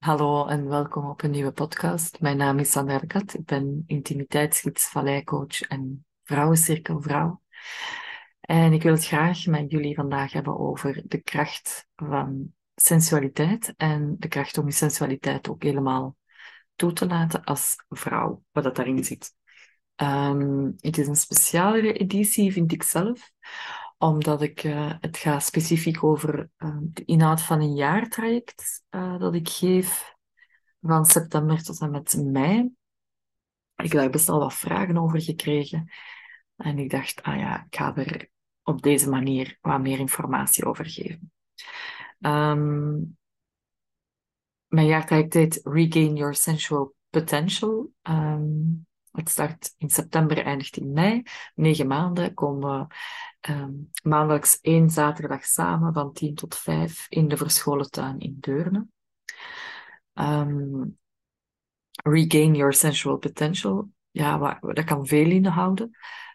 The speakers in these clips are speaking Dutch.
Hallo en welkom op een nieuwe podcast. Mijn naam is Sandra Kat. Ik ben intimiteitsgids, valleicoach en vrouwencirkelvrouw. En ik wil het graag met jullie vandaag hebben over de kracht van sensualiteit en de kracht om je sensualiteit ook helemaal toe te laten als vrouw, wat dat daarin zit. Um, het is een speciale editie, vind ik zelf, omdat ik, uh, het gaat specifiek over uh, de inhoud van een jaartraject uh, dat ik geef van september tot en met mei. Ik heb daar best wel wat vragen over gekregen. En ik dacht, ah ja, ik ga er op deze manier wat meer informatie over geven. Um, mijn jaartraject heet Regain Your Sensual Potential. Um, het start in september, eindigt in mei. Negen maanden komen we um, maandelijks één zaterdag samen van tien tot vijf in de verscholen tuin in Deurne. Um, regain your sensual potential. Ja, dat kan veel inhouden.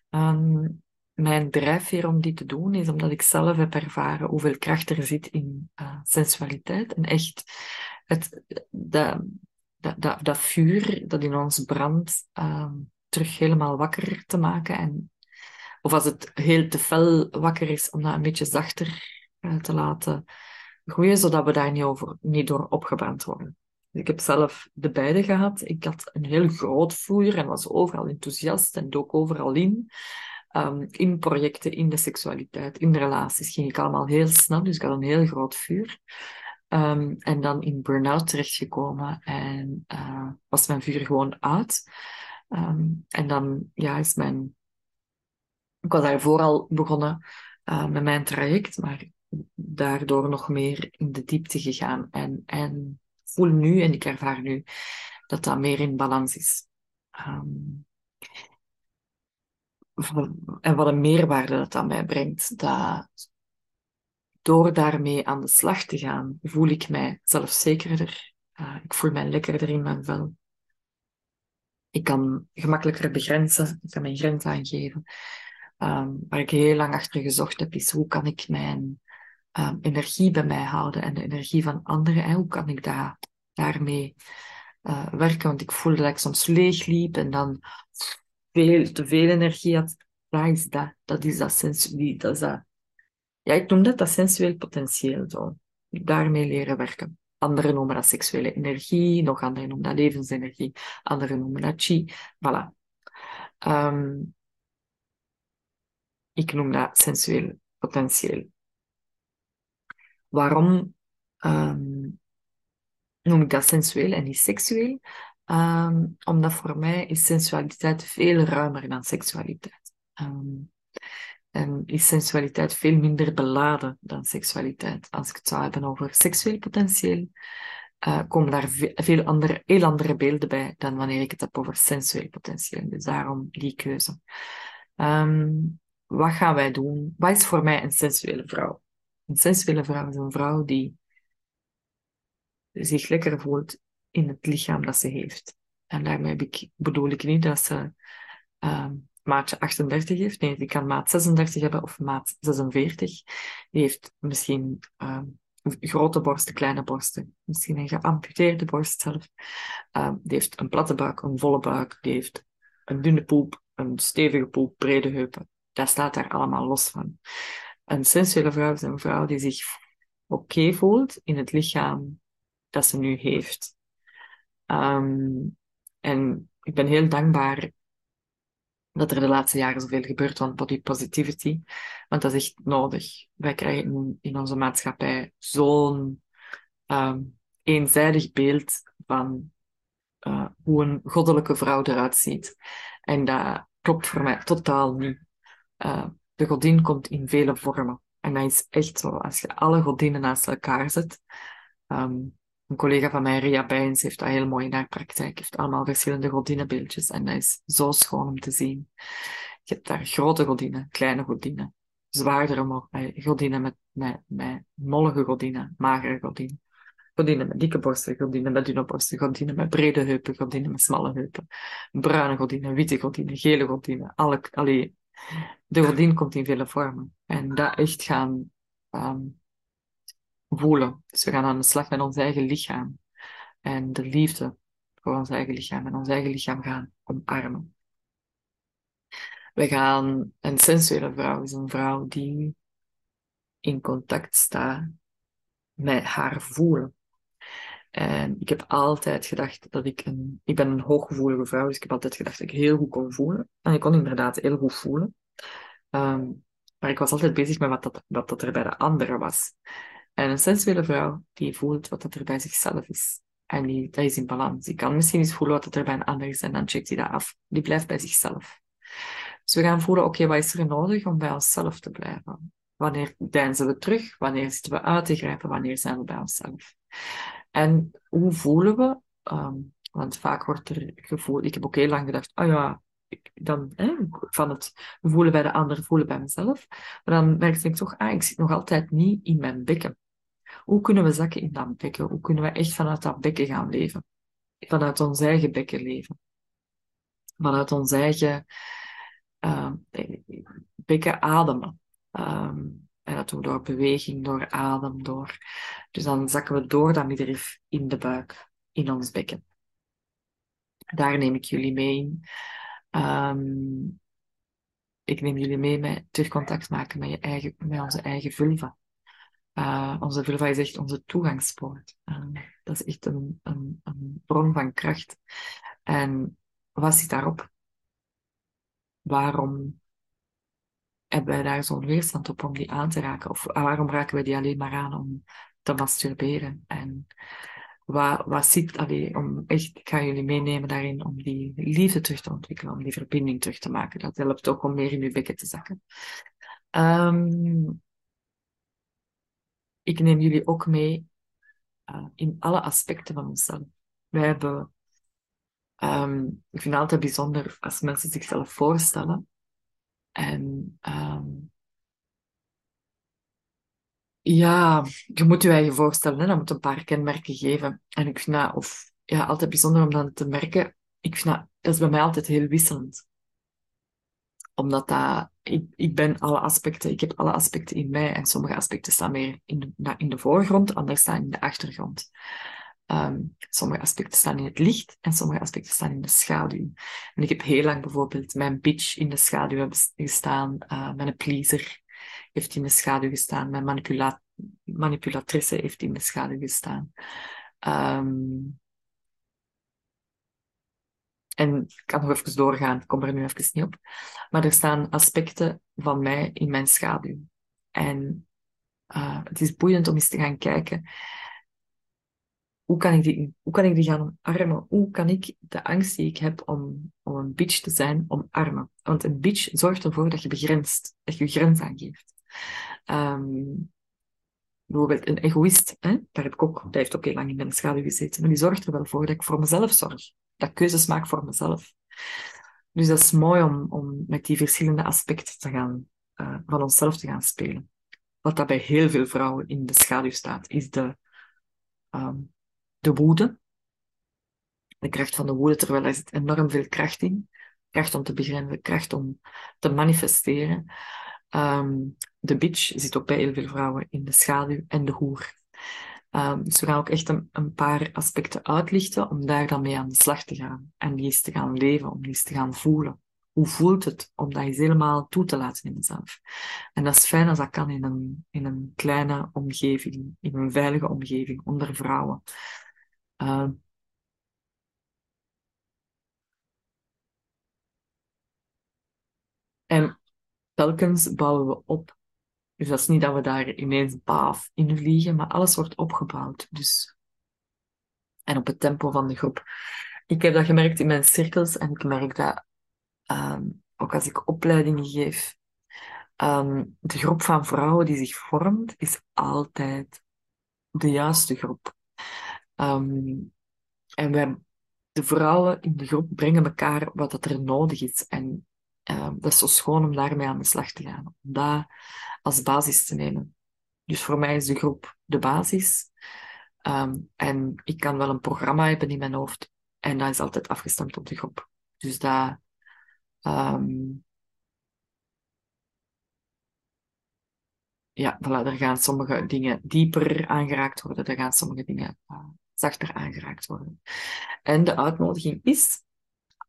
Um, mijn drijfveer om dit te doen is omdat ik zelf heb ervaren hoeveel kracht er zit in uh, sensualiteit. En echt het, dat, dat, vuur dat in ons brandt um, terug helemaal wakker te maken. En, of als het heel te fel wakker is, om dat een beetje zachter uh, te laten groeien, zodat we daar niet, over, niet door opgebrand worden. Ik heb zelf de beide gehad. Ik had een heel groot vuur en was overal enthousiast en dook overal in. Um, in projecten, in de seksualiteit, in relaties ging ik allemaal heel snel, dus ik had een heel groot vuur. Um, en dan in burn-out terechtgekomen en uh, was mijn vuur gewoon uit. Um, en dan ja, is mijn. Ik was daarvoor al begonnen uh, met mijn traject, maar daardoor nog meer in de diepte gegaan. En, en voel nu en ik ervaar nu dat dat meer in balans is. Um, en wat een meerwaarde dat aan mij brengt. Dat door daarmee aan de slag te gaan, voel ik mij zelfzekerder. Uh, ik voel mij lekkerder in mijn vel. Ik kan gemakkelijker begrenzen. Ik kan mijn grens aangeven. Um, waar ik heel lang achter gezocht heb, is hoe kan ik mijn um, energie bij mij houden en de energie van anderen. En hoe kan ik daar, daarmee uh, werken? Want ik voelde dat ik soms leeg liep en dan veel, te veel energie had. Dat is dat. Dat is dat sensueel. Dat is dat. Ja, ik noem dat dat sensueel potentieel. Zo. Daarmee leren werken. Anderen noemen dat seksuele energie, nog anderen noemen dat levensenergie, anderen noemen dat chi. Voilà. Um, ik noem dat sensueel potentieel. Waarom um, noem ik dat sensueel en niet seksueel? Um, omdat voor mij is sensualiteit veel ruimer dan seksualiteit. En is sensualiteit veel minder beladen dan seksualiteit. Als ik het zou hebben over seksueel potentieel, uh, komen daar veel andere, heel andere beelden bij dan wanneer ik het heb over sensueel potentieel. Dus daarom die keuze. Um, wat gaan wij doen? Wat is voor mij een sensuele vrouw? Een sensuele vrouw is een vrouw die zich lekker voelt in het lichaam dat ze heeft. En daarmee bedoel ik niet dat ze um, maatje 38 heeft. Nee, die kan maat 36 hebben of maat 46. Die heeft misschien um, grote borsten, kleine borsten. Misschien een geamputeerde borst zelf. Um, die heeft een platte buik, een volle buik. Die heeft een dunne poep, een stevige poep, brede heupen. Dat staat daar allemaal los van. Een sensuele vrouw is een vrouw die zich oké voelt in het lichaam dat ze nu heeft. Um, en ik ben heel dankbaar dat er de laatste jaren zoveel gebeurt van body positivity. Want dat is echt nodig. Wij krijgen in, onze maatschappij zo'n um, eenzijdig beeld van uh, hoe een goddelijke vrouw eruit ziet. En dat klopt voor mij totaal niet. Uh, de godin komt in vele vormen. En dat is echt zo. Als je alle godinnen naast elkaar zet, um, een collega van mij, Ria Bijns, heeft dat heel mooi in haar praktijk. Heeft allemaal verschillende godinnenbeeldjes. En dat is zo schoon om te zien. Je hebt daar grote godinnen, kleine godinnen. Zwaardere godinnen met, met, met mollige godinnen, magere godinnen. Godinnen met dikke borsten, godinnen met dunne borsten, godinnen met brede heupen, godinnen met smalle heupen. Bruine godinnen, witte godinnen, gele godinnen. Alle, de godin komt in vele vormen. En dat echt gaan um, voelen. Dus we gaan aan de slag met ons eigen lichaam. en de liefde voor ons eigen lichaam en ons eigen lichaam gaan omarmen. We gaan, een sensuele vrouw is een vrouw die in contact staat met haar voelen. En ik heb altijd gedacht dat ik een, ik ben een hooggevoelige vrouw, dus ik heb altijd gedacht dat ik heel goed kon voelen. En ik kon inderdaad heel goed voelen. Ehm, maar ik was altijd bezig met wat dat, wat dat er bij de anderen was. En een sensuele vrouw, die voelt wat er bij zichzelf is. En die, dat is in balans. Die kan misschien eens voelen wat er bij een ander is en dan checkt hij dat af. Die blijft bij zichzelf. Dus we gaan voelen, oké, wat is er nodig om bij onszelf te blijven? Wanneer deinzen we terug? Wanneer zitten we uit te grijpen? Wanneer zijn we bij onszelf? En hoe voelen we? Um, want vaak wordt er gevoeld, ik heb ook heel lang gedacht, oh ja, dan hè, van het voelen bij de ander, voelen bij mezelf. Maar dan merkte ik toch, ah, ik zit nog altijd niet in mijn bekken. Hoe kunnen we zakken in dat bekken? Hoe kunnen we echt vanuit dat bekken gaan leven? Vanuit ons eigen bekken leven. Vanuit ons eigen uh, bekken ademen. Um, en dat doen we door beweging, door adem, door... Dus dan zakken we door dat middenrif in de buik, in ons bekken. Daar neem ik jullie mee in. Um, ik neem jullie mee met terug contact maken met, je eigen, met onze eigen vulva. Uh, onze vulva is echt onze toegangspoort. Uh, dat is echt een, bron van kracht. En wat zit daarop? Waarom hebben wij daar zo'n weerstand op om die aan te raken? Of waarom raken we die alleen maar aan om te masturberen? En wat, wat zit, allee, om echt, ik ga jullie meenemen daarin om die liefde terug te ontwikkelen, om die verbinding terug te maken. Dat helpt ook om meer in je bekken te zakken. Um, ik neem jullie ook mee uh, in alle aspecten van onszelf. Wij hebben, um, ik vind het altijd bijzonder als mensen zichzelf voorstellen en um, ja, je moet je eigen voorstellen, hè? dat moet een paar kenmerken geven. En ik vind dat, of ja, altijd bijzonder om dan te merken, ik vind dat is bij mij altijd heel wisselend. Omdat dat, ik, ik ben alle aspecten, ik heb alle aspecten in mij en sommige aspecten staan meer in de, in de voorgrond, andere staan in de achtergrond. Um, sommige aspecten staan in het licht en sommige aspecten staan in de schaduw. En ik heb heel lang bijvoorbeeld mijn bitch in de schaduw gestaan, uh, mijn pleaser heeft in de schaduw gestaan, mijn manipula manipulatrice heeft in de schaduw gestaan. Um, en ik kan nog even doorgaan, ik kom er nu even niet op. Maar er staan aspecten van mij in mijn schaduw. En uh, het is boeiend om eens te gaan kijken hoe kan ik die, hoe kan ik die gaan omarmen? Hoe kan ik de angst die ik heb om, om een bitch te zijn, omarmen? Want een bitch zorgt ervoor dat je begrenst, dat je je grens aangeeft. Um, bijvoorbeeld een egoïst, hè? daar heb ik ook, dat heeft ook heel lang in mijn schaduw gezeten, maar die zorgt er wel voor dat ik voor mezelf zorg. Dat keuzes maak voor mezelf. Dus dat is mooi om, om met die verschillende aspecten te gaan, uh, van onszelf te gaan spelen. Wat dat bij heel veel vrouwen in de schaduw staat, is de, um, de woede. De kracht van de woede, terwijl er zit enorm veel kracht in. Kracht om te begrijpen, kracht om te manifesteren. Um, de bitch zit ook bij heel veel vrouwen in de schaduw en de hoer. Um, dus we gaan ook echt een, paar aspecten uitlichten om daar dan mee aan de slag te gaan. En die eens te gaan leven, om die eens te gaan voelen. Hoe voelt het om dat eens helemaal toe te laten in jezelf? En dat is fijn als dat kan in een, in een kleine omgeving, in een veilige omgeving, onder vrouwen. Uh, en telkens bouwen we op. Dus dat is niet dat we daar ineens baaf in vliegen, maar alles wordt opgebouwd. Dus... En op het tempo van de groep. Ik heb dat gemerkt in mijn cirkels en ik merk dat um, ook als ik opleidingen geef, um, de groep van vrouwen die zich vormt, is altijd de juiste groep. Um, en de vrouwen in de groep brengen elkaar wat dat er nodig is. En uh, dat is zo schoon om daarmee aan de slag te gaan. Om dat als basis te nemen. Dus voor mij is de groep de basis. Um, en ik kan wel een programma hebben in mijn hoofd. En dat is altijd afgestemd op de groep. Dus dat... Um, ja, voilà, er gaan sommige dingen dieper aangeraakt worden. Er gaan sommige dingen uh, zachter aangeraakt worden. En de uitnodiging is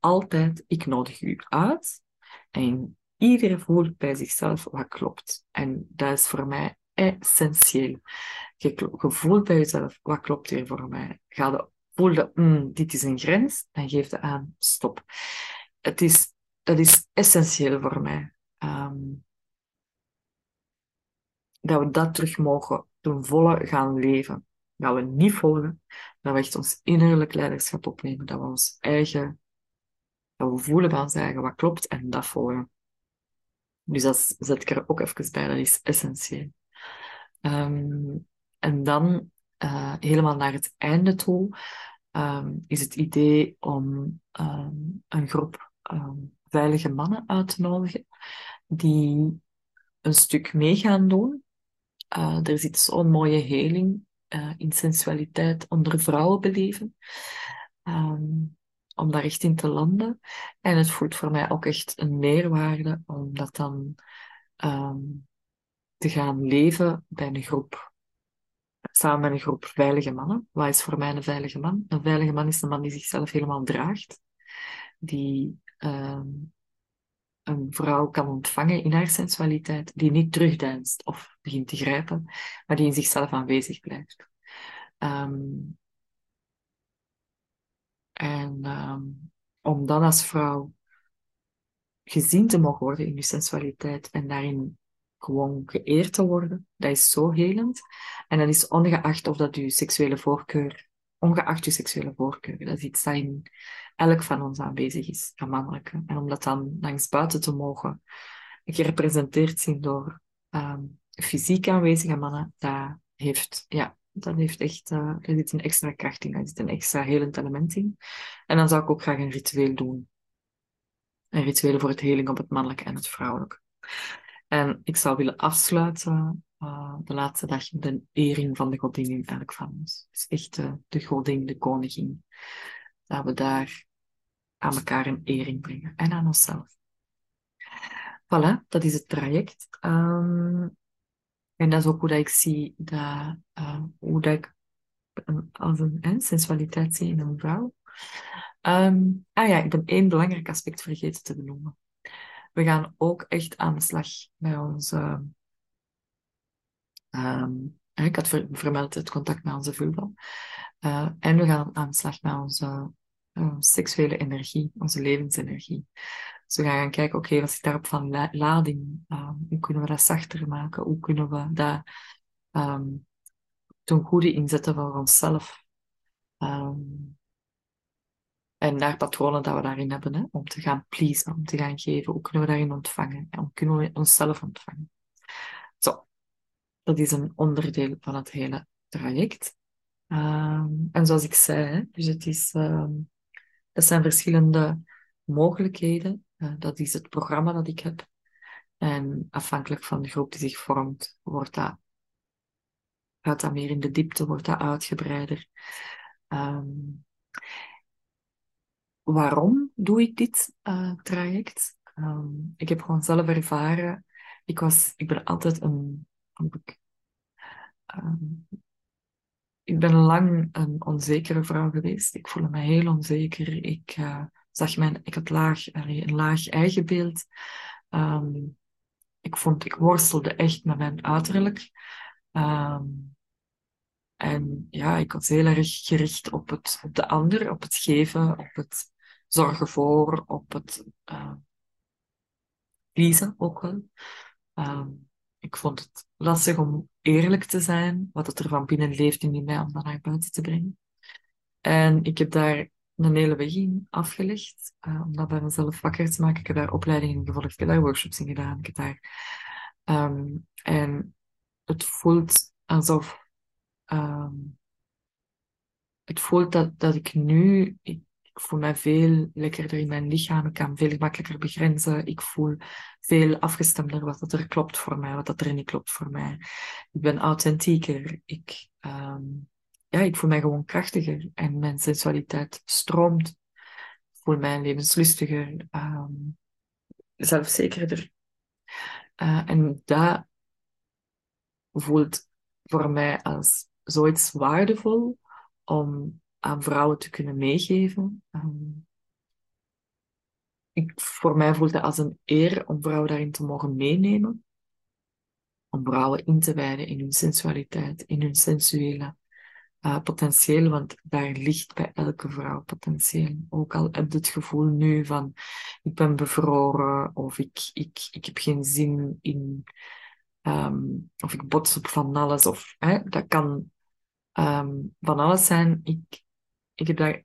altijd, ik nodig u uit. En iedereen voelt bij zichzelf wat klopt. En dat is voor mij essentieel. Je, voelt bij jezelf, wat klopt hier voor mij? Ga de, voel dat, mm, dit is een grens, en geef het aan, stop. Het is, dat is essentieel voor mij. Ehm, dat we dat terug mogen ten volle gaan leven. Dat we niet volgen, dat we echt ons innerlijk leiderschap opnemen, dat we ons eigen, dat we voelen van ons eigen wat klopt en dat. Dus dat zet ik er ook even bij, dat is essentieel. Um, en dan uh, helemaal naar het einde toe um, is het idee om um, een groep veilige mannen uit te nodigen die een stuk mee gaan doen. Uh, er zit zo'n mooie heling uh, in sensualiteit onder vrouwen beleven. Om daar echt in te landen. En het voelt voor mij ook echt een meerwaarde om dat dan te gaan leven bij een groep, samen met een groep veilige mannen. Wat is voor mij een veilige man? Een veilige man is een man die zichzelf helemaal draagt, die um, een vrouw kan ontvangen in haar sensualiteit, die niet terugdeinst of begint te grijpen, maar die in zichzelf aanwezig blijft. Um, en um, om dan als vrouw gezien te mogen worden in je sensualiteit en daarin gewoon geëerd te worden. Dat is zo helend. En dat is ongeacht of dat uw seksuele voorkeur, ongeacht uw seksuele voorkeur, dat is iets dat in elk van ons aanwezig is, van mannelijke. En om dat dan langs buiten te mogen gerepresenteerd zien door um, fysiek aanwezige mannen, dat heeft, ja, dat heeft echt, uh, er zit een extra kracht in, er zit een extra helend element in. En dan zou ik ook graag een ritueel doen. Een ritueel voor het heling op het mannelijke en het vrouwelijke. En ik zou willen afsluiten uh, de laatste dag met de ering van de godin in elk van ons. Dus echt uh, de godin, de koningin. Dat we daar aan elkaar een ering brengen en aan onszelf. Voilà, dat is het traject. Um, en dat is ook hoe dat ik zie dat, uh, hoe dat ik als een sensualiteit zie in een vrouw. Um, ah ja, ik ben één belangrijk aspect vergeten te benoemen. We gaan ook echt aan de slag met onze. Um, ik had vermeld het contact met onze vulva. Uh, en we gaan aan de slag met onze seksuele energie, onze levensenergie. Dus we gaan gaan kijken, oké, wat zit daarop van lading? Uh, hoe kunnen we dat zachter maken? Hoe kunnen we dat um, ten goede inzetten voor onszelf? Um, en daar patronen dat we daarin hebben, hè, om te gaan pleasen, om te gaan geven. Hoe kunnen we daarin ontvangen? En hoe kunnen we onszelf ontvangen? Zo, dat is een onderdeel van het hele traject. En zoals ik zei, hè, dus het is, dat zijn verschillende mogelijkheden. Uh, dat is het programma dat ik heb. En afhankelijk van de groep die zich vormt, wordt dat, gaat dat meer in de diepte, wordt dat uitgebreider. Um, waarom doe ik dit uh, traject? Um, ik heb gewoon zelf ervaren, ik, was, ik ben altijd een, ik, um, ik ben lang een onzekere vrouw geweest. Ik voelde me heel onzeker. Ik uh, zag mijn, ik had laag, een laag eigenbeeld. Um, ik vond, ik worstelde echt met mijn uiterlijk. Um, en ja, ik was heel erg gericht op, het, op de ander, op het geven, op het zorgen voor, op het uh, ook wel. Uh, ik vond het lastig om eerlijk te zijn, wat het er van binnen leeft in mij, om dat naar buiten te brengen. En ik heb daar een hele weg in afgelegd, uh, om dat bij mezelf wakker te maken. Ik heb daar opleidingen in gevolgd, ik heb daar workshops in gedaan, ik heb daar... Um, en het voelt alsof... Um, het voelt dat, dat ik nu... Ik, voel mij veel lekkerder in mijn lichaam. Ik kan veel makkelijker begrenzen. Ik voel veel afgestemder wat dat er klopt voor mij, wat dat er niet klopt voor mij. Ik ben authentieker. Ik, um, ja, ik voel mij gewoon krachtiger en mijn sensualiteit stroomt. Ik voel mij levenslustiger, um, zelfzekerder. Uh, en dat voelt voor mij als zoiets waardevol om aan vrouwen te kunnen meegeven. Ehm, ik, voor mij voelt het als een eer om vrouwen daarin te mogen meenemen. Om vrouwen in te wijden in hun sensualiteit, in hun sensuele uh, potentieel, want daar ligt bij elke vrouw potentieel. Ook al heb je het gevoel nu van ik ben bevroren of ik, ik, ik heb geen zin in, um, of ik bots op van alles, of hè, dat kan um, van alles zijn. Ik, ik heb daar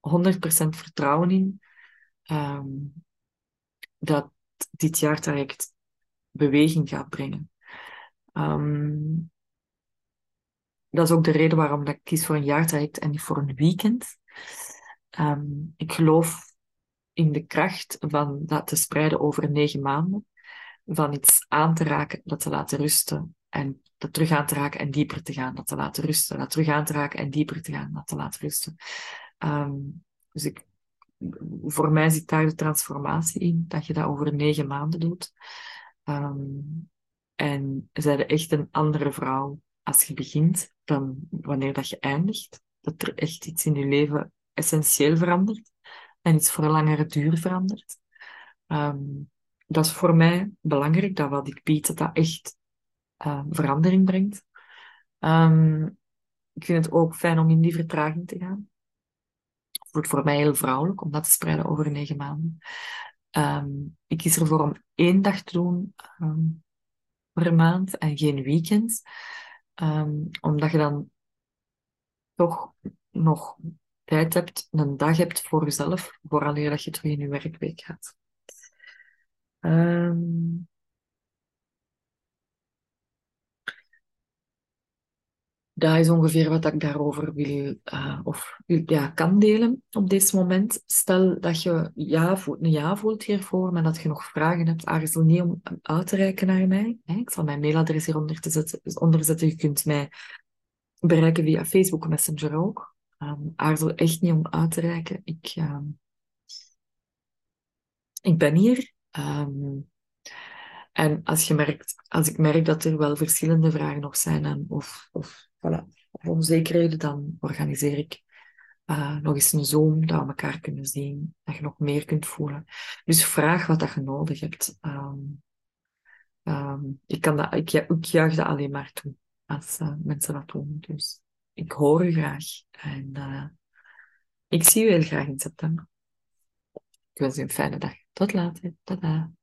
100% vertrouwen in um, dat dit jaartraject beweging gaat brengen. Dat is ook de reden waarom dat ik kies voor een jaartraject en niet voor een weekend. Um, ik geloof in de kracht van dat te spreiden over negen maanden. Van iets aan te raken, dat te laten rusten. En dat terug aan te raken en dieper te gaan, dat te laten rusten. Dat terug aan te raken en dieper te gaan, dat te laten rusten. Um, dus ik, voor mij zit daar de transformatie in, dat je dat over negen maanden doet. Um, en zij echt een andere vrouw als je begint dan wanneer dat je eindigt. Dat er echt iets in je leven essentieel verandert en iets voor langere duur verandert. Um, dat is voor mij belangrijk, dat wat ik bied, dat dat echt uh, verandering brengt. Um, ik vind het ook fijn om in die vertraging te gaan. Het voelt voor mij heel vrouwelijk om dat te spreiden over negen maanden. Ik kies ervoor om één dag te doen per maand en geen weekends. Um, omdat je dan toch nog tijd hebt, een dag hebt voor jezelf, vooraleer dat je terug in je werkweek gaat. Um, dat is ongeveer wat ik daarover wil, uh, of ja, kan delen op dit moment. Stel dat je ja voelt, een ja voelt hiervoor, maar dat je nog vragen hebt, aarzel niet om uit te reiken naar mij. Ik zal mijn mailadres hieronder te zetten, onderzetten. Je kunt mij bereiken via Facebook Messenger ook. Aarzel echt niet om uit te reiken. Ik, um, ik ben hier. Um, en als je merkt, als ik merk dat er wel verschillende vragen nog zijn en of, of voilà, of onzekerheden, dan organiseer ik uh, nog eens een Zoom, dat we elkaar kunnen zien, dat je nog meer kunt voelen. Dus vraag wat dat je nodig hebt. Um, um, ik, kan dat, ik, ik juich dat alleen maar toe als uh, mensen dat doen. Dus ik hoor u graag. En uh, ik zie u heel graag in september. Ik wens u een fijne dag. Tot later. Tada.